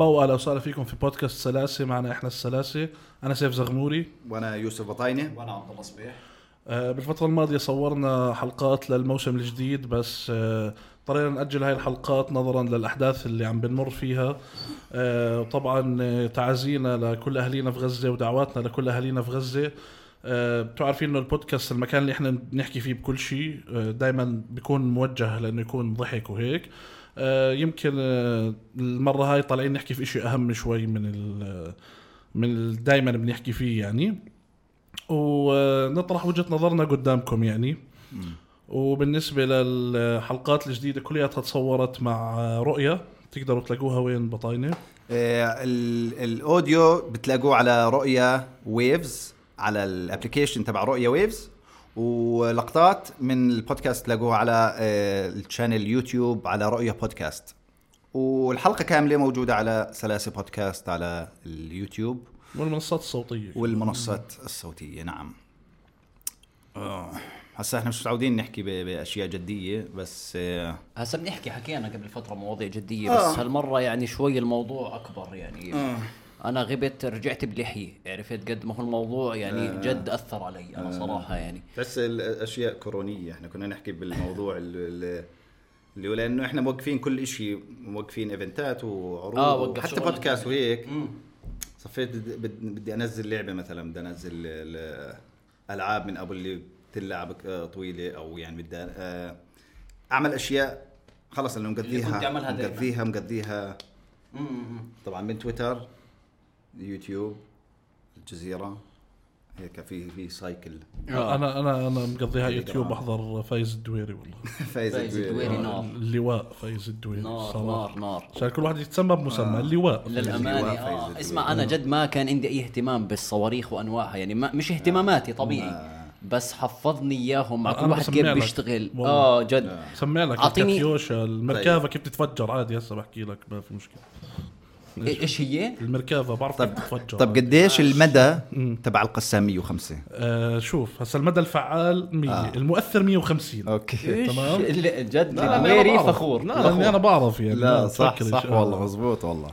مرحبا وأهلا وسهلا فيكم في بودكاست سلاسة. معنا إحنا السلاسة. أنا سيف زغموري. وأنا يوسف بطاينة. وأنا عبد الله صبيح. آه، بالفترة الماضية صورنا حلقات للموسم الجديد بس آه، اضطرينا نأجل هاي الحلقات نظرا للأحداث اللي عم بنمر فيها. آه، طبعا تعازينا لكل اهالينا في غزة ودعواتنا لكل اهالينا في غزة. آه، بتعرفين إنه البودكاست المكان اللي إحنا بنحكي فيه بكل شيء دائما بيكون موجه لأنه يكون ضحك وهيك. يمكن آه، المرة هاي طالعين نحكي في شيء أهم شوي من ال من دائما بنحكي فيه يعني. ونطرح وجهة نظرنا قدامكم يعني. وبالنسبة للحلقات الجديدة كلياتها تصورت مع رؤية. تقدروا تلاقوها وين بطاينة؟ آه ال- ال audio بتلاقوه على رؤيا ويفز على ال application تبع رؤيا ويفز. ولقطات من البودكاست تلاقوها على آه ال channel يوتيوب على رؤيا بودكاست. والحلقة كاملة موجودة على سلاسه بودكاست على اليوتيوب. والمنصات الصوتية. والمنصات الصوتية نعم. آه، هسا إحنا مش متعودين نحكي ب- بأشياء جدية بس آه، هسا بنحكي حكينا قبل فترة مواضيع جدية آه. بس هالمرة يعني شوي الموضوع أكبر يعني. أنا غبت رجعت بلحية عرفت قد ما هو الموضوع يعني آه. جد أثر علي أنا صراحة يعني تحس الأشياء كورونية إحنا كنا نحكي بالموضوع ال- اللي هو لأنه إحنا موقفين كل شيء موقفين event ات وعروض آه، وقف حتى شغلنا بودكاست. وهيك. صفيت بد- بد- بدي أنزل لعبة مثلا بدي أنزل ال- ألعاب من ابو اللي بتلعب آه، طويلة أو يعني بدي آه، أعمل أشياء خلص انه مقضيها. مقضيها مقضيها. طبعا من تويتر يوتيوب الجزيرة هيك في في cycle. أنا أنا أنا مقضيها يوتيوب بحضر فايز الدويري والله. فايز الدويري. الدويري نار. اللواء فايز الدويري. نار صراحة. نار نار. عشان كل واحد يتسمى بمسمى. اللواء. للأمانة اللواء فايز آه. اسمع أنا جد ما كان عندي أي اهتمام بالصواريخ وأنواعها. يعني ما مش اهتماماتي طبيعي. آه. بس حفظني إياهم. مع كل واحد كيف. بيشتغل. آه جد. سمع لك. الكاتيوشا المركافه كيف تتفجر؟ عادي هسه بحكي لك ما في مشكلة. إيش هي؟ المركافه بعرف طب تتفجر طب قديش المدى تبع القسام 105 آه شوف هسا المدى الفعال 100 آه. المؤثر 150 أوكي تمام. جد بعرف. فخور لا. لاني أنا بعرف يعني لا صح صح آه. والله مزبوط والله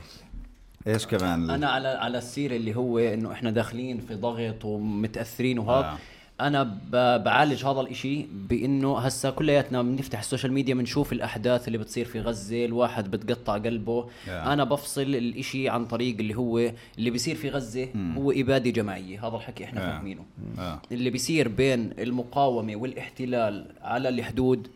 إيش كمان أنا على على السيره اللي هو إنه إحنا داخلين في ضغط ومتأثرين وهذا آه. أنا بعالج هذا الإشي بإنه هسا كلياتنا بنفتح ال social media بنشوف الأحداث اللي بتصير في غزة الواحد بتقطع قلبه آه. أنا بفصل الإشي عن طريق اللي هو اللي بيصير في غزة هو إبادة جماعية هذا الحكي إحنا آه. فاهمينه آه. اللي بيصير بين المقاومة والاحتلال على الحدود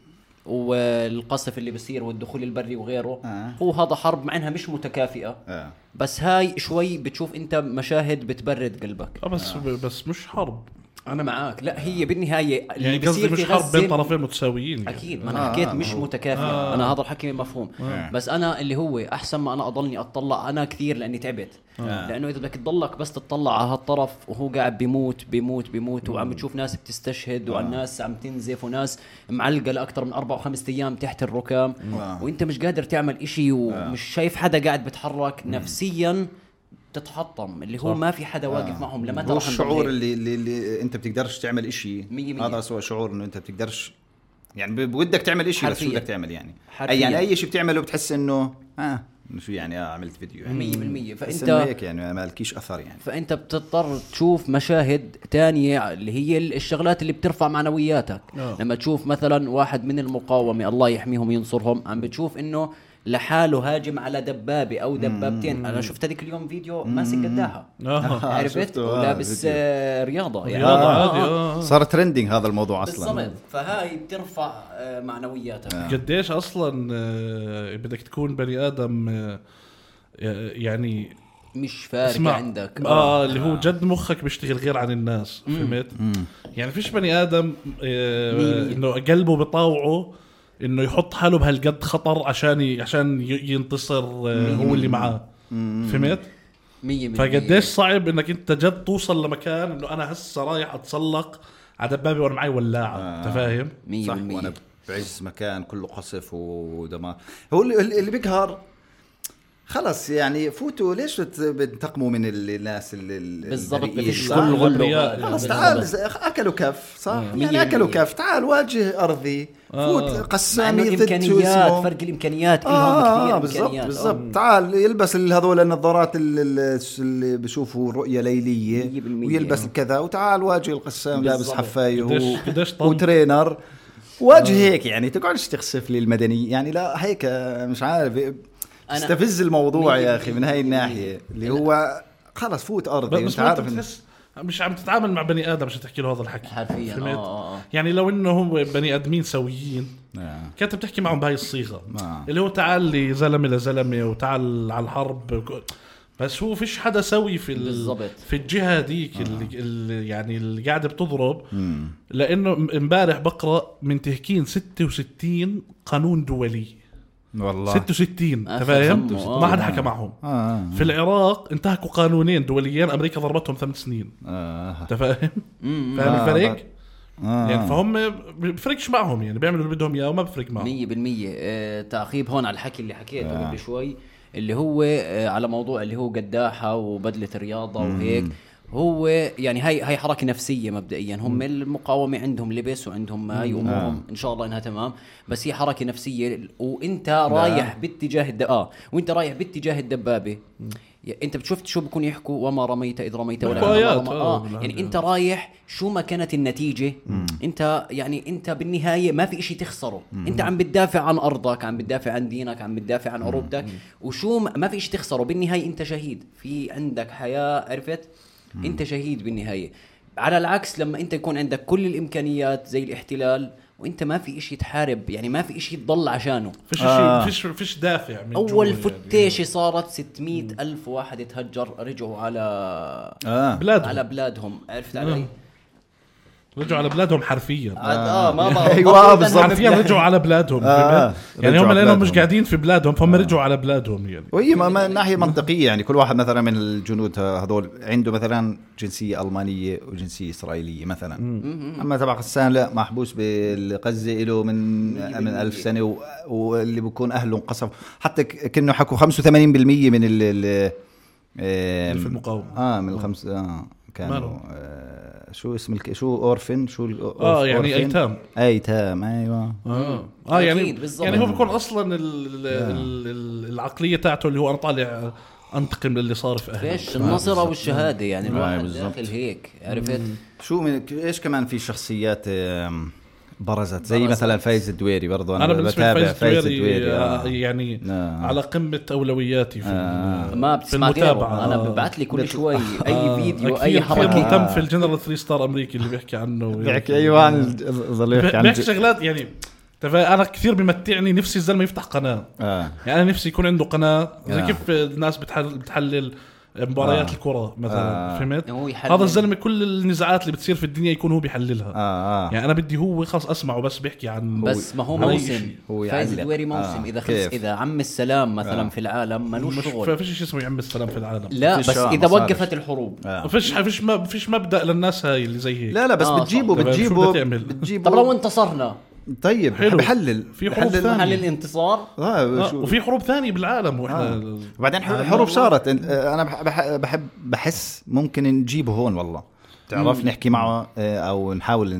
والقصف اللي بيصير والدخول البري وغيره آه. هو هذا حرب مع إنها مش متكافئة آه. بس هاي شوي بتشوف أنت مشاهد بتبرد قلبك آه بس بس مش حرب أنا معك لا هي بالنهاية اللي يعني قصدي بيصير مش في حرب بين طرفين متساويين يعني. أكيد. ما أنا آه، حكيت آه، مش متكافئة. آه. أنا هذا الحكي مفهوم. آه. بس أنا اللي هو أحسن ما أنا أضلني اطلع أنا كثير لأني تعبت. آه. لأنه إذا بدك تضلك بس تطلع على هالطرف وهو قاعد بيموت بيموت بيموت وعم تشوف ناس بتستشهد وعن ناس عم تنزف وناس معلقة لأكثر من أربع وخمس أيام تحت الركام. آه. وأنت مش قادر تعمل إشي ومش شايف حدا قاعد بتحرك. نفسيا تتحطم اللي هو صح. ما في حدا واقف معهم لمتى هو الشعور؟ اللي, اللي, اللي أنت بتقدرش تعمل مية. هذا اسوء شعور إنه أنت بتقدرش يعني بودك تعمل إشي بس شو. بدك تعمل يعني حرفياً. أي يعني أي شيء بتعمله بتحس إنه آه شو يعني آه عملت فيديو يعني 100% بس فانت هيك يعني ما لكيش أثر يعني فأنت بتضطر تشوف مشاهد تانية اللي هي الشغلات اللي بترفع معنوياتك آه. لما تشوف مثلا واحد من المقاومة الله يحميهم ينصرهم عم بتشوف إنه لحاله هاجم على دبابة أو دبابتين. أنا شفت هذيك اليوم فيديو ماسك قداها. آه. عرفت؟ شفته، آه، ولابس. آه، رياضة يعني. رياضة آه، عادي آه. آه. صار trending هذا الموضوع أصلا. بالضبط. فهاي بترفع آه، معنوياتك. قديش أصلا آه، بدك تكون بني آدم آه، يعني مش فارق اسمع عندك. آه اللي هو جد مخك بيشتغل غير عن الناس فهمت؟ يعني فيش بني آدم آه. إنه قلبه بطاوعه إنه يحط حاله بهالقد خطر عشان ي- عشان ي- ينتصر آه هو اللي معاه فهمت مية من فقديش صعب إنك أنت جد توصل لمكان إنه أنا هسه رايح أتسلق على دبابة وأنا معي ولاعة آه. أنت فاهم مية صح بالمية. وأنا بعز مكان كله قصف ودمار هو اللي, اللي بيقهر خلص يعني فوتوا ليش بت- بتنتقموا من ال- الناس ال- ال- بالضبط؟ كل. خلص. تعال أكلوا كف صح؟ مية يعني أكلوا. كف تعال واجه أرضي فوت آه. مع قسامي ضد شو الامكانيات اسمه فرق الإمكانيات آه كثير بالضبط إمكانيات بالضبط تعال يلبس هذول النظارات ال- ال- اللي بشوفوا رؤية ليلية. ويلبس كذا وتعال واجه القسام لابس. حفاية؟ وترينر واجه هيك يعني تقعدش تخسف لي المدني يعني لا هيك مش عارف استفز الموضوع يا أخي من هاي. الناحية اللي هو خلص فوت أرضي بس أنت عارف بتحس مش عم تتعامل مع بني آدم عشان تحكي له هذا الحكي. حرفيا. فهمت؟ آه آه يعني لو إنه هم بني آدمين سويين آه. كنت بتحكي معهم بهاي الصيغة. آه. اللي هو تعال لي زلمة لزلمة وتعال على الحرب. بس هو فيش حدا سوي في ال- بالضبط. في الجهة ديك اللي, اللي يعني اللي قاعدة بتضرب. لأنه م- امبارح بقرأ منتهكين 66 قانون دولي. والله 66 آخر أنت فاهم؟ آه. ما حدا حكى معهم آه. في العراق انتهكوا قانونين دوليين أمريكا ضربتهم ثمان سنين آه. أنت فاهم؟ مم. فاهم آه، الفرق؟ آه. يعني فهم بفرقش معهم يعني بيعملوا اللي بدهم إياه وما بفرق معهم مية بالمية آه، تعقيب هون على الحكي اللي حكيته قبل شوي اللي هو آه، على موضوع اللي هو قداحة وبدلة رياضة وهيك هو يعني هاي هاي حركة نفسية مبدئيا. هم المقاومة عندهم لبس وعندهم هاي امورهم إن شاء الله إنها تمام. بس هي حركة نفسية وإنت رايح باتجاه الد... آه. وإنت رايح باتجاه الدبابة. يا- إنت بتشوف شو بكون يحكوا؟ وما رميت إذ رميت روايات، رمى. آه، بالعادة. يعني إنت رايح شو ما كانت النتيجة. إنت يعني إنت بالنهاية ما في إشي تخسره. إنت عم بتدافع عن أرضك عم بتدافع عن دينك عم بتدافع عن عروبتك. وشو ما في إشي تخسره. بالنهاية إنت شهيد. في عندك حياة عرفت؟ انت شهيد بالنهاية. على العكس لما انت يكون عندك كل الإمكانيات زي الاحتلال وانت ما في إشي تحارب يعني ما في إشي تضل عشانه. فيش آه. شيء فيش فيش دافع من أول يعني. فتيشة صارت 600 ألف واحد تهجر رجعوا على آه. بلادهم. على بلادهم. عرفت علي؟ رجعوا على بلادهم حرفيا آه ما ما أيوة، ضلوا بالضبط. حرفيا رجعوا على بلادهم آه. يعني هم لانهم مش. قاعدين في بلادهم فهم رجعوا على بلادهم يعني وهي ما ما ناحية منطقية يعني كل واحد مثلا من الجنود هذول عنده مثلا جنسية ألمانية وجنسية إسرائيلية مثلا أما تبع غسان لا محبوس بغزة له من من ألف سنة و- واللي بكون أهله انقصف حتى ك- كأنه حكوا 85% من ال في المقاومة. آه من الخمس آه كانوا؟ آه شو اسم الك... شو اورفن شو ال- آه يعني؟ ايتام ايتام أيوه آه آه يعني أكيد، بالضبط. يعني هو بيكون أصلا ال ال ال العقلية تاعته اللي هو أنا طالع أنتقم للي صار في أهلي فيش النصرة والشهادة يعني الواحد بالضبط. داخل هيك عرفت؟ شو من إيش كمان في شخصيات آم، برزت زي برزت. مثلا فايز الدويري برضو أنا, بالنسبة بتابع فايز الدويري الدويري آه، آه. يعني آه. على قمة أولوياتي في آه. ما في المتابعة أنا آه. ببعث لي كل بت- شوي أي آه، فيديو كثير- أي كثير حركة مهتم في الجنرال 3 star أمريكي اللي بيحكي عنه بيحكي أيوه عن ظل يحكي عن بيحكي شغلات يعني أنا كثير بمتعني نفسي الزلمة يفتح قناة آه يعني أنا نفسي يكون عنده قناة زي آه. كيف الناس بتحلل, بتحلل مباريات آه. الكرة مثلا آه. فهمت هو يحلل. هذا الزلمة كل النزاعات اللي بتصير في الدنيا يكون هو بيحللها آه آه يعني أنا بدي هو خلص أسمعه بس بيحكي عن بس ما هو موسم. هو فايز. الدويري موسم آه، إذا خلص كيف؟ إذا عم السلام مثلا آه. في العالم ملوش شغل فيش شيء اسمه يعم السلام في العالم لا بس آه، إذا. وقفت الحروب آه. فيش فيش ما فيش مبدأ للناس هاي اللي زي هيك لا لا بس آه، بتجيبه بتجيبه؟ بتجيبه طب لو انتصرنا طيب حلو. بحلل في حروب بحلل. ثانية. محل الانتصار؟ آه، شو- وفي حروب ثانية بالعالم وإحنا آه. وبعدين حروب صارت. آه، أنا بح- بح- بحب بحس ممكن نجيبه هون والله. تعرف نحكي معه آه، أو نحاول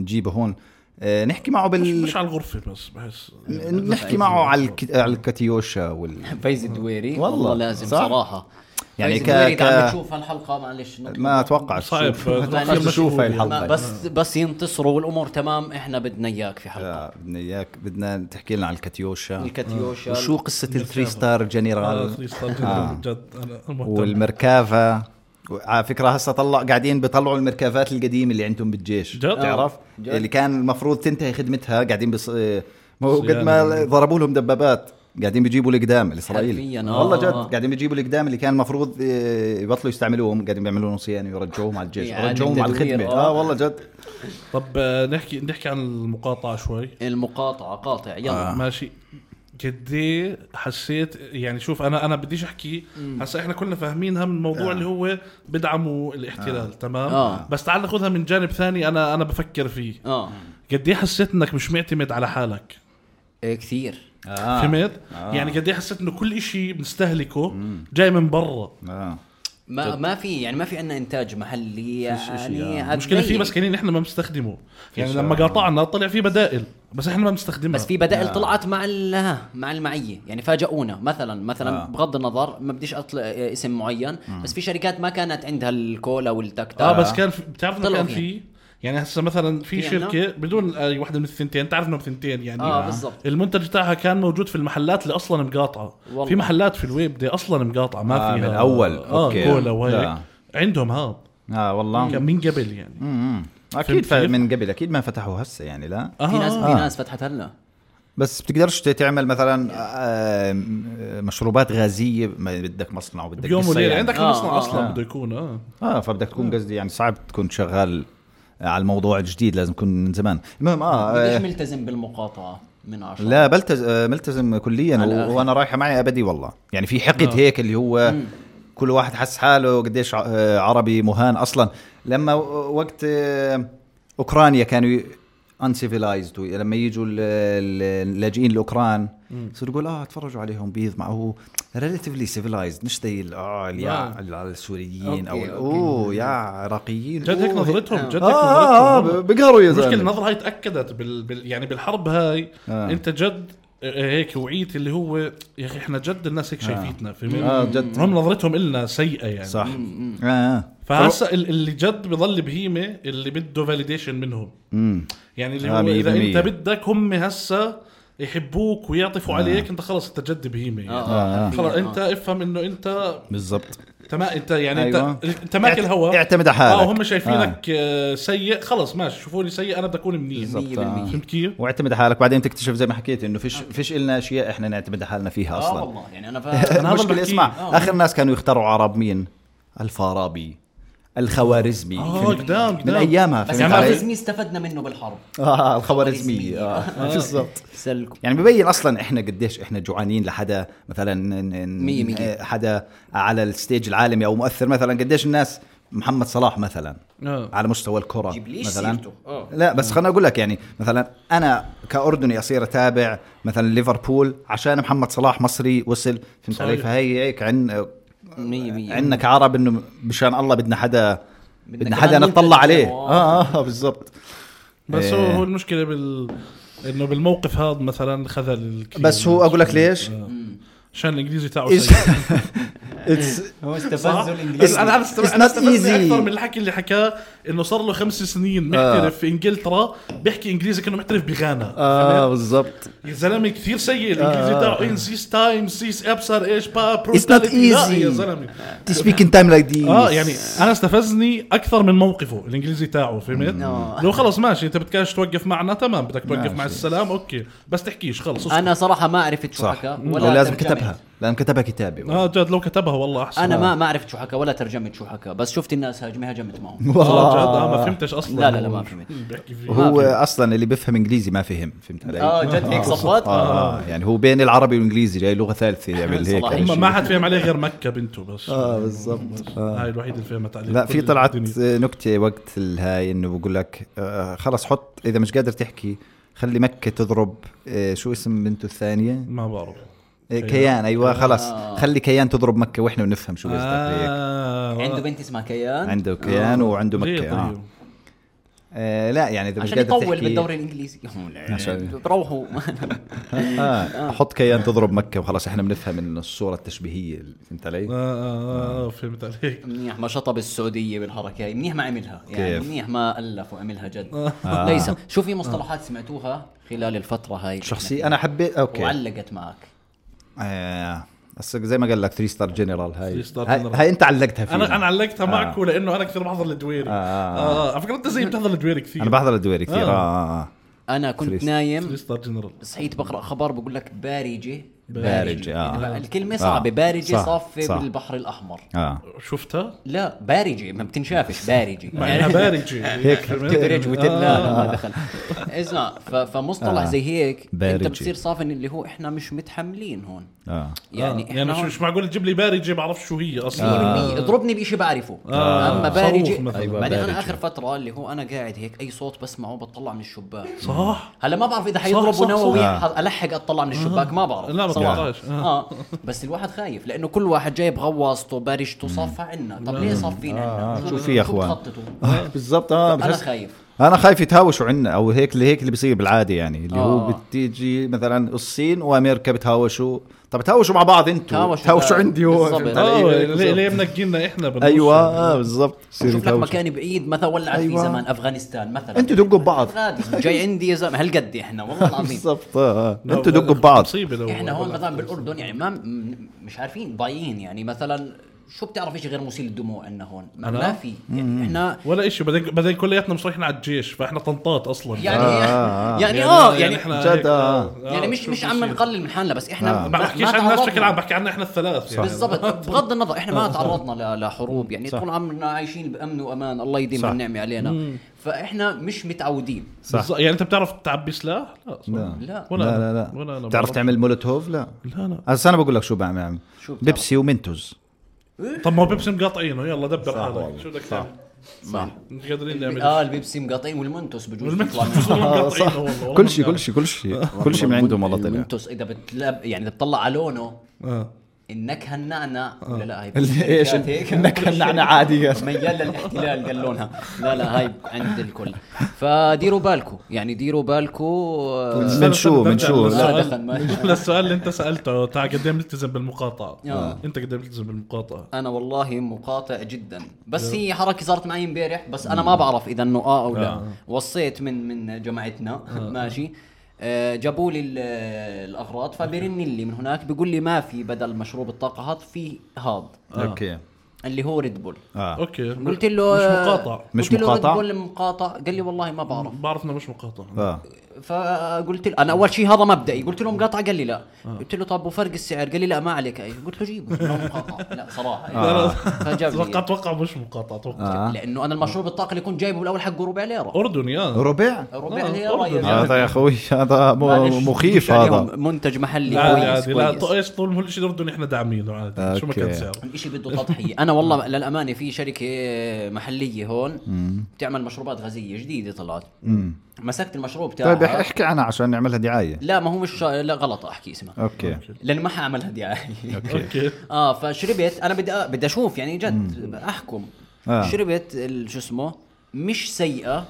نجيبه هون. آه، نحكي معه بال مش على الغرفة بس بحس نحكي معه على الك... على الكاتيوشا وال فايز الدويري والله، والله لازم صح؟ صراحة. يعني ك- ك- عم بتشوف هالحلقه معلش ما أتوقع صعب تشوف- أتوقع تشوف هاي. الحلقة. بس بس ينتصروا والأمور تمام إحنا بدنا إياك في حلقة. آه، بدنا إياك. بدنا تحكي لنا على الكاتيوشا. الكاتيوشا. وشو قصة ال three star آه، جنرال آه. مهتم. والمركافة على فكرة هسه طلع قاعدين بيطلعوا المركافات القديمة اللي عندهم بالجيش. جد؟ تعرف. اللي كان المفروض تنتهي خدمتها قاعدين بص... ما هو قد. ما ضربوا لهم دبابات. قاعدين بيجيبوا القدام الاسرائيلي حرفياً، آه، والله جد آه. قاعدين بيجيبوا القدام اللي كان المفروض آه، يبطلوا يستعملوهم قاعدين بيعملوا لهم صيانة ويرجعوهم على الجيش. يعني يرجعوهم على الخدمة. آه. آه والله جد. طب آه، نحكي نحكي عن المقاطعة شوي. المقاطعة قاطع يلا. ماشي. قد إيه حسيت يعني شوف أنا أنا بديش أحكي. هسا إحنا كلنا فاهمينها من الموضوع آه. اللي هو بدعموا الاحتلال تمام؟ آه. بس تعال ناخذها من جانب ثاني أنا أنا بفكر فيه. آه. قد إيه حسيت إنك مش معتمد على حالك؟ إيه كثير. آه. فهمت؟ يعني قد إيه حسيت إنه كل إشي بنستهلكه جاي من برا. آه. ما ما في يعني ما في عندنا إنتاج محلي يعني هذا المشكلة فيه. بس كانين إحنا ما بنستخدمه. يعني لما قاطعنا طلع في بدائل بس إحنا ما بنستخدمها. بس في بدائل طلعت مع ال- مع المعية. يعني فاجئونا مثلا مثلا آه. بغض النظر ما بديش أطلع اسم معين بس في شركات ما كانت عندها الكولا والتكتا آه بس كان بتعرف كان. في يعني هسه مثلا في شركة بدون أي وحده من الثنتين تعرف انه بثنتين يعني آه بالضبط المنتج تاعها كان موجود في المحلات اللي أصلا مقاطعة والله. في محلات في الويبدة أصلا مقاطعة ما آه، فيها من أول. آه أوكي. كولا وهيك لا. عندهم ها آه والله كان من قبل يعني امم أكيد؟ من قبل أكيد ما فتحوا هسه يعني لا آه في ناس آه. في آه. ناس فتحت هلا بس بتقدرش تعمل مثلا آه، مشروبات غازية ما بدك مصنع وبدك قصة وليلة يعني. عندك آه، المصنع آه، أصلا آه. بده يكون آه آه فبدك تكون قصدي يعني صعب تكون شغال على الموضوع الجديد لازم تكون من زمان. المهم آه, قديش آه ملتزم بالمقاطعة من عشرة؟ لا بلتز آه، ملتزم كليا. وأنا رايحه معي أبدي والله. يعني في حقد آه. هيك اللي هو كل واحد حس حاله قديش آه، عربي مهان أصلا. لما وقت آه، أوكرانيا كانوا uncivilized لما يجوا ال- ال- اللاجئين الاوكران يصيروا يقول آه تفرجوا عليهم بيض معه. relatively civilized مش زي آه اليا آه. السوريين أو. أوه يا عراقيين. جد هيك نظرتهم جد هيك آه آه آه، نظرتهم بيقهروا يا المشكلة زلمة. النظرة هاي تأكدت بال... بال... يعني بالحرب هاي. آه. أنت جد آه، هيك وعيت اللي هو يا أخي إحنا جد الناس هيك شايفيتنا فهمت؟ آه جد. هم نظرتهم إلنا سيئة يعني. صح. آه آه. فهسه ال- اللي جد بضل بهيمة اللي بده فاليديشن منهم. امم يعني اللي آه، هو إذا 100%. انت بدك هم هسه يحبوك ويعطفوا عليك انت خلص انت جد بهيمة يعني. آه. خلص انت افهم انه انت بالضبط ما انت يعني أيوة. انت انت ماكل هوا اعتمد على حالك. آه هم شايفينك آه. سيء خلص ماشي شوفوني سيء أنا بدي أكون منيح بالضبط، 100% آه. فهمت كيف؟ واعتمد على حالك بعدين تكتشف زي ما حكيت إنه فيش فيش إلنا أشياء إحنا نعتمد على حالنا فيها آه أصلا والله يعني أنا المشكلة اللي اسمع آه. آخر ناس كانوا يختاروا عرب مين الفارابي الخوارزمي آه؟ قدام من أيامها بس يعني؟ الخوارزمي استفدنا منه بالحرب آه الخوارزمي آه بالضبط سلكوا يعني ببين أصلا إحنا قديش إحنا جوعانين لحدا مثلا ن- ن- مية مية. آه، حدا على الستيج العالمي أو مؤثر مثلا قديش الناس محمد صلاح مثلا آه. على مستوى الكرة جيبليش مثلا سيرته. آه. لا بس خليني أقول لك يعني مثلا أنا كأردني أصير أتابع مثلا ليفربول عشان محمد صلاح مصري وصل فهمت علي. فهي هيك عن مية مية. عندنا كعرب إنه مشان الله بدنا حدا بدنا حدا نطلع عليه زي- آه آه بالضبط بس هو إيه. هو المشكلة بال إنه بالموقف هذا مثلا خذل بس هو. أقول لك ليش؟ آه. عشان الإنجليزي تاعه It's هو بس الإنجليزي أنا أنا استفزني. أكثر من الحكي اللي حكاه إنه صار له خمس سنين محترف في إنجلترا بيحكي إنجليزي كأنه محترف بغانا آه؟ بالضبط يا زلمة كثير سيء الإنجليزي آه. تاعه إن ذيس تايم ذيس أبصر إيش با It's not brutality. لا easy. يا زلمة to speak in time like this آه يعني أنا استفزني أكثر من موقفه الإنجليزي تاعه فهمت؟ آه. لو خلص ماشي أنت بدكاش توقف معنا تمام بدك توقف. مع السلام أوكي بس تحكيش خلص. أنا صراحة ما عرفت شو حكى ولازم ترجمت. كتبها لازم كتبها كتابه آه جد لو كتبها والله أحسن. أنا ما ما عرفت شو حكى ولا ترجمت شو حكى بس شفت الناس هاجمه هجمت معه آه جد آه ما فهمتش أصلا. لا، لا، لا، ما فهمت. هو. أصلا اللي بيفهم إنجليزي ما فهم فهمت علي؟ آه جد هيك صفوت آه, آه. يعني هو بين العربي والإنجليزي جاي لغة ثالثة يعمل هيك. هم شيء. ما حد فهم عليه غير مكة بنته بس. آه بالضبط. هاي الوحيدة اللي فهمت عليه. لا في طلعت. نكتة وقت الهاي إنه بقول لك آه خلص حط إذا مش قادر تحكي خلي مكة تضرب آه شو اسم بنته الثانية؟ ما بعرف. آه كيان أيوه خلص آه. خلي كيان تضرب مكة وإحنا بنفهم شو قصدك. هيك آه عنده بنت اسمها كيان؟ عنده كيان وعنده ليه مكة آه. طيب؟ آه لا يعني إذا مش عشان قادر يطول بالدوري الإنجليزي. عشان- بروحوا آه. حط كيان تضرب مكة وخلاص إحنا بنفهم إن الصورة التشبيهية فهمت علي؟ آه, آه, آه فهمت عليك. منيح ما شطب السعودية بالحركة هي منيح ما عملها. يعني؟ منيح ما ألف وعملها جد. آه. ليس. شو في مصطلحات سمعتوها خلال الفترة هاي؟ إحنا أنا حبيت أوكي. وعلقت معك. آه. بس زي ما قال لك 3 ستار جنرال هاي 3 star هاي, انت علقتها فيها أنا أنا علقتها آه. معك لأنه أنا كثير بحضر الدويري آه. آه على فكرة أنت زي بتحضر الدويري كثير أنا بحضر الدويري كثير آه. آه, آه. أنا كنت. نايم 3 star general صحيت بقرأ خبر بقول لك بارجه بارجي آه الكلمة صعبة آه. بارجي صح، صافي صح. بالبحر الأحمر آه شفتها؟ لا بارجي ما بتنشافش بارجي مع إنها بارجي هيك لا لا آه. ما دخل اسمع فمصطلح آه. زي هيك بارجي. انت بتصير صافي اللي هو إحنا مش متحملين هون آه يعني يعني, يعني إحنا مش, مش معقول تجيب لي بارجي بعرف شو هي أصلا آه. اضربني بشيء بعرفه آه. أما مثلاً. أيوة، بعدين أنا. آخر فترة اللي هو أنا قاعد هيك أي صوت بسمعه بطلع من الشباك صح هلا ما بعرف إذا حيضربوا. نووي آه. ألحق أطلع من الشباك ما بعرف لا ما صراحة. بتعرفش آه. آه. بس الواحد خايف لأنه كل واحد جايب غواصته بارجته صافة عنا. طب ليه صافين عنا؟ آه، شو في يا؟ آه، بالضبط آه أنا خايف. أنا خايف يتهاوشوا عنا أو هيك اللي هيك اللي بيصير بالعادة يعني اللي هو آه. بتيجي مثلا الصين وأمريكا بتهاوشوا طب تهاوشوا مع بعض أنتوا تهاوشوا تهاوشوا بقى. عندي هون علي؟ ليه. ليه منقينا إحنا بالنص أيوه؟ آه بالضبط شوف لك. مكان بعيد مثلا ولعت في أيوة. زمان أفغانستان مثلا أنتوا دقوا ببعض جاي عندي يا زلمة هالقد إحنا والله العظيم بالضبط آه لا، أنتوا دقوا ببعض إحنا هون مثلا بالأردن يعني ما مش عارفين ضايعين يعني مثلا شو بتعرف شيء غير مسيل الدموع عندنا هون ما, أنا؟ ما في يعني إحنا ولا شيء بعدين بعدين كلياتنا مش رايحين على الجيش فإحنا طنطات أصلا يعني آه، آه. يعني آه يعني إحنا جد، هيك، آه. يعني مش مش عم. نقلل من حالنا بس إحنا آه. ما بحكيش عن الناس تعرضنا. بشكل عام بحكي عنا إحنا الثلاث يعني بالضبط بغض النظر إحنا ما تعرضنا ل- لحروب يعني طول عمرنا عايشين بأمن وأمان الله يديم. النعمه علينا فإحنا مش متعودين صح. يعني أنت بتعرف تعبي سلاح؟ لا. لا لا ولا لا. لا لا ولا بتعرف. تعمل مولوتوف لا لا لا هسا أنا بقول لك شو بعمل شو بتعرف؟ بيبسي ومنتوز طب ما هو بيبسي مقاطعينه يلا دبر حالك. شو بدك صح. تعمل؟ صح مش قادرين نعمل آه البيبسي مقاطعين والمنتوس بجوز والمنتوس يطلع منه. والله آه، كل شيء. كل شيء كل شيء كل شيء من عندهم والله طلع المنتوس إذا بتلب يعني إذا بتطلع على لونه آه. النكهه النعنع ولا لا هاي إيش. النكهه النعنع عادية. ميال للاحتلال قال لونها. لا لا هاي عند الكل. فديروا بالكم يعني ديروا بالكم من شو؟ من شو؟ للسؤال- اللي انت سألته تاع قد إيه ملتزم بالمقاطعة؟ آه. انت قد إيه ملتزم بالمقاطعة؟ أنا والله مقاطع جدا. بس هي حركة صارت معي امبارح بس أنا ما بعرف إذا إنه آه أو لا. آه. وصيت من من جماعتنا. ماشي. آه، جابوا لي ال- الأغراض فبيرن لي من هناك بيقول لي ما في بدل مشروب الطاقة هذا في هذا. أوكي. اللي هو ريد بول آه. أوكي. قلت له مش آه، مقاطع مش قلت له مقاطع؟ ريد بول مقاطع قال لي والله ما بعرف. بعرف إنه مش مقاطع. آه. فقلت له أنا أول شيء هذا مبدئي. قلت له مقاطع قال لي لا. قلت له طب وفرق السعر؟ قال لي لا ما عليك. أي. قلت له جيبه مقاطع. لا صراحة. فجاب أتوقع لي أتوقع مش مقاطع أتوقع. آه. لأنه أنا المشروب الطاقه اللي كنت جايبه بالاول حقه ربع ليرة. اردني ربع؟ ربع آه، ليرة هذا يا أخوي هذا مخيف هذا. منتج محلي لا كويس عادي لا. إيش طول ما هو الشيء الاردني إحنا داعمينه عادي. شو ما كان. سعره. الاشي بده تضحية؟ أنا والله للأمانة في شركة محلية هون بتعمل مشروبات غازية جديدة طلعت. مسكت المشروب طيب تاعها. احكي عنها عشان نعملها دعاية. لا ما هو مش لا غلط أحكي اسمها أوكي. لأن ما حأعملها دعاية. أوكي. آه فشربت أنا بدي بدي أشوف يعني جد أحكم. آه. شربت ال- شو اسمه مش سيئة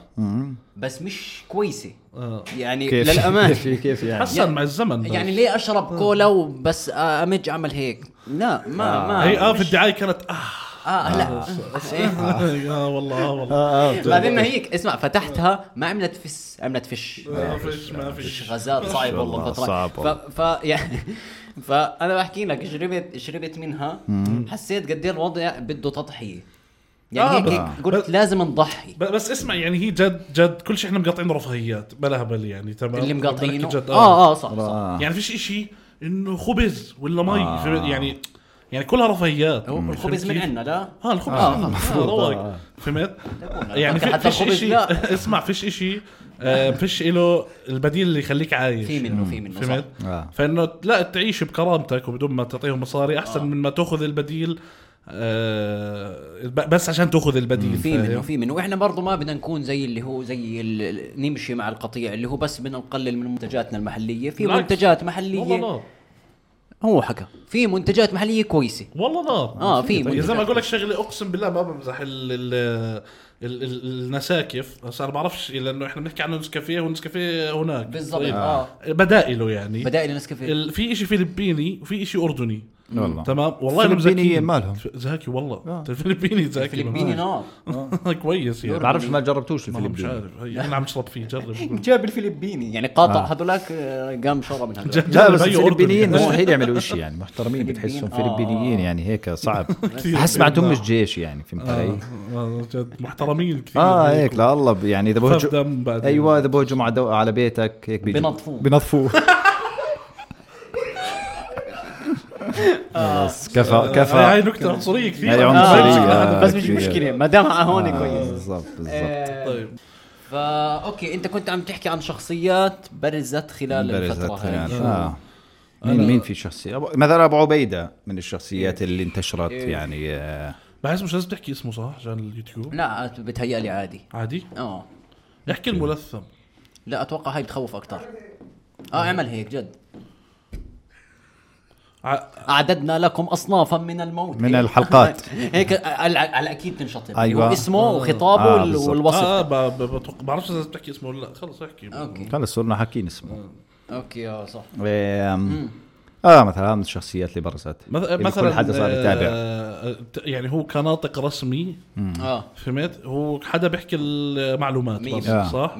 بس مش كويسة. آه. يعني كيف؟ للأمانة. كيف كيف يعني؟ حسن مع الزمن بس. يعني ليه أشرب كولا وبس أمج أعمل هيك؟ لا ما ما هي آه في الدعاية كانت آه. آه لا. إيه. آه والله آه والله. آه آه بعدين ما هيك اسمع فتحتها ما عملت فس عملت فش. ما فيش ما فيش. فيش غازات صعب والله والله فترة. صعب ف... والله. ف... يعني فأنا بحكي لك شربت شربت منها حسيت قد إيه الوضع بده تضحية. يعني آه، هيك, بس- قلت لازم نضحي بس اسمع يعني هي جد جد كل شيء إحنا مقاطعين رفاهيات بلا هبل يعني تمام اللي مقاطعينه جد آه آه صح صح آه. يعني فيش إشي إنه خبز ولا مي آه. يعني يعني كلها رفاهيات الخبز من؟ عندنا لا آه الخبز آه، آه المفروض، آه آه. فهمت؟ يعني في فيش لا. اسمع فيش إشي آه فيش له البديل اللي يخليك عايش في منه في منه صح فهمت؟ آه. فإنه لا تعيش بكرامتك وبدون ما تعطيهم مصاري أحسن من ما تأخذ البديل آه بس عشان تأخذ البديل في؟ منه في منه. وإحنا برضه ما بدنا نكون زي اللي هو زي ال- ال- نمشي مع القطيع اللي هو بس بدنا نقلل من منتجاتنا المحلية. في. منتجات والله محليه نار هو حكى. في منتجات محلية كويسة. والله نار آه في يا زلمة أقول لك شغلة أقسم بالله ما بمزح ال ال ال ال النساكف. بس أنا بعرفش لأنه إحنا بنحكي عنه نسكافيه والنسكافيه هناك. بالضبط طيب. آه. بدائله يعني. بدائل نسكافيه ال- في شيء فلبيني وفي شيء أردني. والله تمام والله الفلبينيين. مالهم؟ ذكي والله آه. الفلبيني ذكي فلبيني نار كويس يعني بعرفش ما جربتوش ما هو مش الفلبيني عارف هي أنا عم أشرب فيه جرب جاب الفلبيني يعني قاطع آه. هذولاك آه، قام شرب من هذول لا بس. الفلبينيين مستحيل يعملوا شيء يعني محترمين بتحسهم آه. فلبينيين يعني هيك صعب كثير. حس ما عندهمش جيش يعني فهمت علي؟ آه، آه، جد محترمين كثير آه هيك لا الله يعني إذا بعدين أيوه إذا بهجوا. على بيتك هيك بيجوا بنظفوه. خلاص. كفى هاي كفى. نكتة عنصرية كثير. هاي آه، عنصرية. بس مش. مشكلة. ما دام هون آه، كويس. بالضبط بالضبط. آه، طيب. فا أوكي أنت كنت عم تحكي عن شخصيات برزت خلال الفترة برزت هاي يعني. آه. مين مين في شخصية؟ أبو- مثلا أبو عبيدة من الشخصيات اللي انتشرت إيه. يعني آه، بحس مش لازم تحكي اسمه صح؟ عشان اليوتيوب. لا بتهيألي عادي. عادي؟ آه. احكي الملثم. لا أتوقع هاي بتخوف أكثر آه اعمل هيك جد. أعددنا لكم اصنافا من الموت. من الحلقات. هيك على على أكيد تنشطب أيوة. هو اسمه وخطابه آه، بالضبط. والوصف. آه بعرفش إذا تحكي اسمه ولا لا. خلص أحكي. أوكي. خلص صرنا حاكين اسمه. أوكي آه صح. آم، آه مثلا من الشخصيات اللي برزت. مث- اللي مثلا كل حدا صار يتابع. آه، يعني هو كناطق رسمي. آه. فهمت؟ هو حدا بيحكي المعلومات بس آه. صح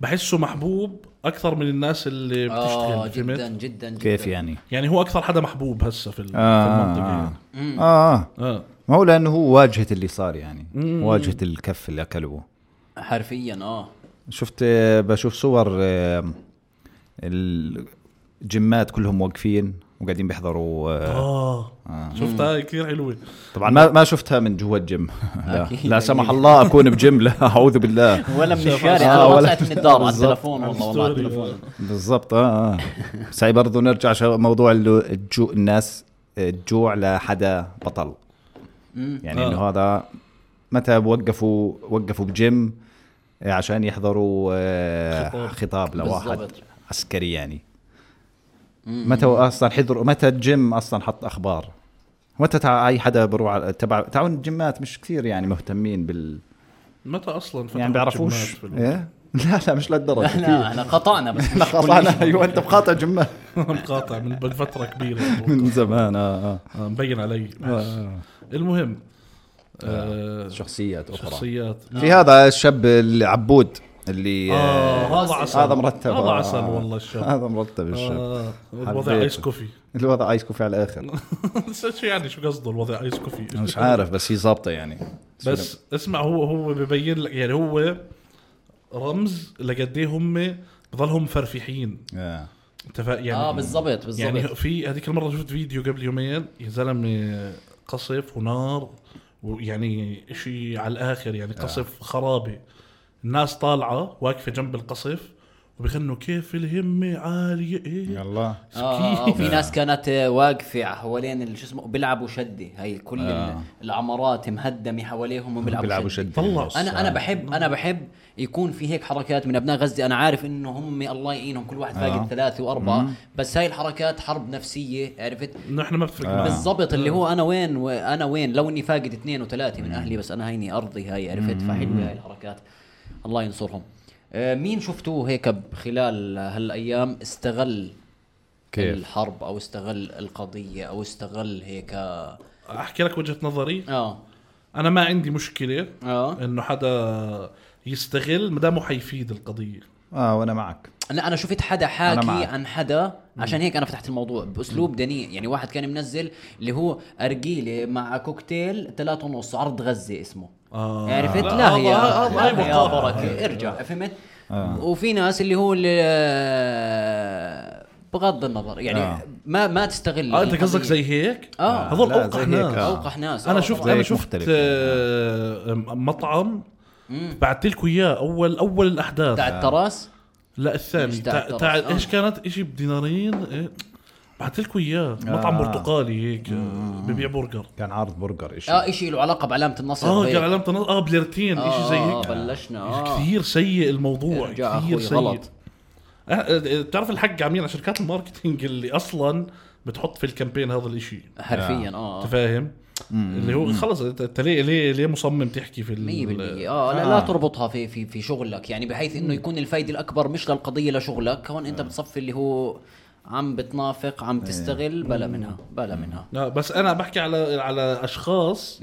بحسه محبوب أكثر من الناس اللي آه بتشتغل جدا فهمت جدا جدا. كيف يعني؟ يعني هو أكثر حدا محبوب هسه في ال- في آه. المنطقة آه. يعني. آه, آه. آه. ما هو لأنه هو واجهة اللي صار يعني. واجهة الكف اللي أكلوه. حرفيا آه. شفت آه، بشوف صور آه، الجمات كلهم واقفين. وقاعدين بيحضروا آه، آه شفتها كثير حلوة طبعا ما ما شفتها من جوا الجيم لا, لا سمح. الله أكون بجيم لا أعوذ بالله ولا من الشارع آه، ولا- طلعت من الدار على. التلفون والله والله على. التلفون بالضبط آه آه بس هي برضه نرجع موضوع اللي الجو الناس الجوع لحدا بطل يعني آه. انه هذا متى وقفوا وقفوا بجيم آه، عشان يحضروا آه، خطاب. خطاب لواحد. عسكري يعني متى أصلا حضروا متى الجيم أصلا حط أخبار؟ متى تع... أي حدا بروح على- تبع تعاون الجيمات مش كثير يعني مهتمين بال متى أصلا يعني بيعرفوش؟ إيه؟ لا لا مش للدرجه لا لا إحنا قطعنا بس إحنا قطعنا. أيوه أنت مقاطع جيمات مقاطع من فترة كبيرة. من زمان آه آه. آه، مبين علي. آه. المهم آه شخصيات أخرى. شخصيات. في هذا الشاب العبود. اللي آه هذا عسل. هذا مرتب هذا آه. عسل والله الشاب هذا مرتب الشاب آه الوضع. ice coffee. الوضع ice coffee على الآخر. شو يعني شو قصده الوضع ice coffee؟ مش عارف بس هي ظابطة يعني. بس اسمع هو هو ببين لك يعني هو رمز لقد إيه هم بضلهم فرفحين آه. انت يعني آه بالضبط بالضبط. يعني في هذيك المرة شفت فيديو قبل يومين يا زلمة قصف ونار ويعني إشي على الآخر يعني قصف خرابه الناس طالعة واقفة جنب القصف وبيغنوا كيف الهمة عالية إيه؟ يلا. آه آه، كيف؟ وفي ناس كانت آه، واقفة حوالين ال- شو اسمه بيلعبوا شده هي كل آه. آه. العمارات مهدمة حواليهم وبيلعبوا بيلعبوا شده شد طلع. أنا أنا بحب أنا بحب يكون في هيك حركات من أبناء غزة. أنا عارف إنه هم الله يعينهم كل واحد فاقد آه. ثلاثة وأربعة. بس هاي الحركات حرب نفسية عرفت؟ إحنا ما بفرق آه. بالضبط. اللي هو أنا وين وأنا وين؟ لو إني فاقد اثنين وثلاثة من أهلي بس أنا هيني أرضي هاي عرفت؟ فحلوة هاي الحركات. الله ينصرهم. آه، مين شفتوه هيك خلال هالأيام استغل كيف؟ الحرب أو استغل القضية أو استغل هيك؟ أحكي لك وجهة نظري. آه. أنا ما عندي مشكلة آه. إنه حدا يستغل ما دامه حيفيد القضية. آه وأنا معك. أنا أنا شفت حدا حاكي. عن حدا عشان هيك أنا فتحت الموضوع بأسلوب دنيء. يعني واحد كان منزل اللي هو ارجيله مع كوكتيل ثلاثة ونص عرض غزة اسمه. آه. عرفت لا، لا هي هاي. بركة ارجع فهمت آه. وفي ناس اللي هو اللي آه، بغض النظر يعني آه. ما ما تستغل آه أنت قصدك. زي هيك؟ آه هذول لا، أوقح ناس آه. أوقح ناس أنا آه، شفت. أنا شفت مختلف. آه، مطعم بعثت لكم إياه اول أول الأحداث تاع التراس لا الثاني تاع آه. إيش كانت إيش بدينارين إيه؟ بعثت لكم إياه. مطعم آه. برتقالي هيك آه، ببيع برجر. كان عارض برجر إيش آه شيء له علاقة بعلامة النصر آه هيك. قال علامة النصر. آه بليرتين آه، شيء زي آه، هيك. بلشنا. آه. كثير سيء الموضوع ارجع كثير سيء. غلط. آه، آه، بتعرف الحق عميل على شركات ال marketing اللي أصلا بتحط في ال campaign هذا الإشي. حرفيا آه. أنت فاهم؟ اللي هو خلص أنت ليه ليه ليه مصمم تحكي في ال- 100% آه لا, لا تربطها في في في شغلك. يعني بحيث إنه يكون الفايدة الأكبر مش للقضية لشغلك. هون أنت بتصفي اللي هو عم بتنافق عم تستغل بلا منها بلا منها. لا بس أنا بحكي على على أشخاص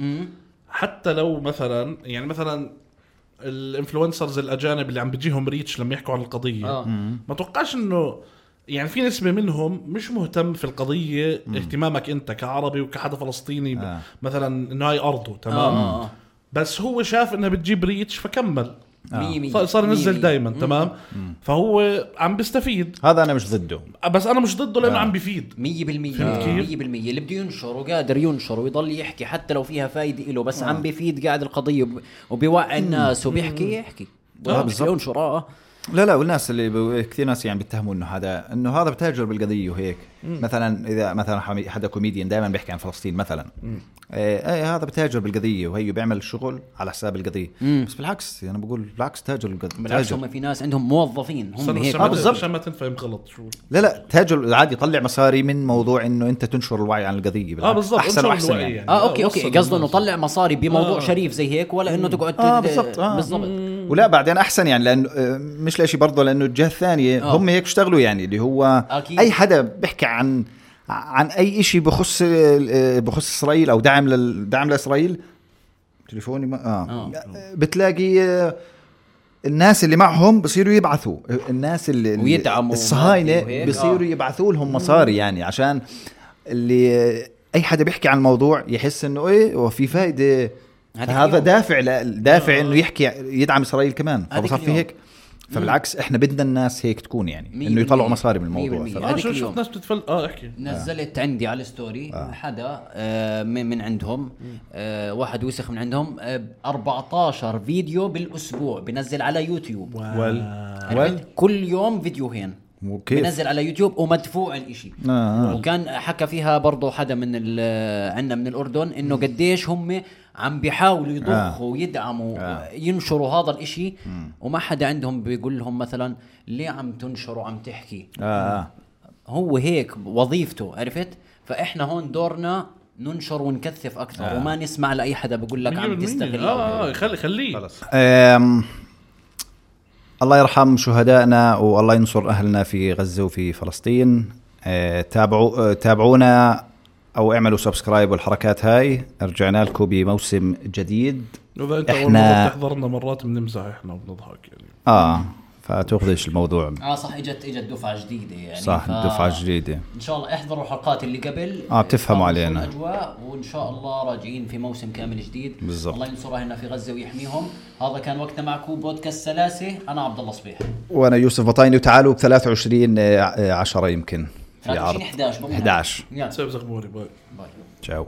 حتى لو مثلا يعني مثلا ال influencers الأجانب اللي عم بيجيهم reach لما يحكوا عن القضية. آه. ما توقعش إنه يعني في نسبة منهم مش مهتم في القضية اهتمامك أنت كعربي وكحدا فلسطيني آه. مثلا إنه هاي أرضه آه، تمام؟ آه، آه. بس هو شاف إنها بتجيب reach فكمل. مية مية. صار- ينزل. دائما تمام؟ فهو عم بيستفيد. هذا أنا مش ضده. بس أنا مش ضده لأنه عم بيفيد. مية بالمية فهمت كيف؟ مية بالمية. اللي بده ينشر وقادر ينشر ويضل يحكي حتى لو فيها فايدة له بس عم بيفيد قاعد القضية وب- وبيوعي الناس وبيحكي يحكي. آه، آه. ينشر آه. لا لا والناس اللي ب... كثير ناس يعني بيتهموا إنه هذا إنه هذا بتاجر بالقضية وهيك. مثلا إذا مثلا حدا كوميديان دائما بيحكي عن فلسطين مثلا إيه, إيه هذا بتاجر بالقضية وهي بيعمل شغل على حساب القضية بس بالعكس أنا بقول بالعكس تاجر بالقضية بالعكس. هم في ناس عندهم موظفين هم هيك عشان ما- بالضبط. عشان ما تنفهم غلط شو لا لا تاجر عادي يطلع مصاري من موضوع إنه أنت تنشر الوعي عن القضية بالعكس. آه بالضبط أحسن وأحسن الوعي يعني. آه okay okay قصده إنه. طلع مصاري بموضوع آه. شريف زي هيك ولا إنه تقعد آه بالضبط آه. بالضبط ولا بعدين أحسن يعني لأنه آه، مش لشيء برضه لأنه الجهة الثانية آه. هم هيك اشتغلوا يعني اللي هو. أي حدا بيحكي عن عن أي شيء بخص آه، بخص إسرائيل أو دعم لل... دعم لإسرائيل تليفوني ما آه, آه. بتلاقي آه، الناس اللي معهم بصيروا يبعثوا الناس اللي ويدعموا الصهاينة وهيك، بصيروا آه. يبعثوا لهم مصاري يعني عشان اللي أي حدا بيحكي عن الموضوع يحس إنه إيه وفي فائده هذا. دافع. دافع إنه يحكي يدعم إسرائيل كمان هذيك فبصير في اليوم. هيك فبالعكس إحنا بدنا الناس هيك تكون يعني إنه يطلعوا. مصاري من الموضوع. آه شو. شفت ناس بتتفل آه أحكي نزلت عندي على الستوري حدا آه من من عندهم آه واحد وسخ من عندهم آه 14 فيديو بالأسبوع بنزل على يوتيوب وال عرفت؟ كل يوم فيديوهين وكيف؟ بنزل على يوتيوب ومدفوع الإشي آه، آه. وكان حكى فيها برضه حدا من ال- عنا من الأردن إنه قديش هم عم بيحاولوا يضخوا آه. ويدعموا آه. ينشروا هذا الإشي. وما حدا عندهم بيقول لهم مثلا ليه عم تنشروا عم تحكي؟ آه آه. هو هيك وظيفته عرفت؟ فإحنا هون دورنا ننشر ونكثف أكثر آه. وما نسمع لأي حدا بقول لك عم 100% تستغل. آه آه خلي خليه أم... الله يرحم شهدائنا والله ينصر أهلنا في غزة وفي فلسطين. أه تابعوا أه تابعونا أو اعملوا سبسكرايب والحركات هاي. رجعنا لكم بموسم جديد. إذا أنت مرة بتحضرنا مرات بنمزح إحنا وبنضحك يعني. آه فتاخذش الموضوع؟ آه صح اجت إجت دفعة جديدة يعني. صح ف- دفعة جديدة. إن شاء الله احضروا الحلقات اللي قبل آه، بتفهموا علينا. الاجواء وإن شاء الله راجعين في موسم كامل جديد. بالضبط. الله ينصر أهلنا في غزة ويحميهم. هذا كان وقتنا معكم بودكاست سلاسة. أنا عبد الله صبيح. وأنا يوسف بطايني وتعالوا ب 23 10 يمكن. في 23 عرض. 11 بقول 11 يلا. سيب زغموري باي. باي. تشاو.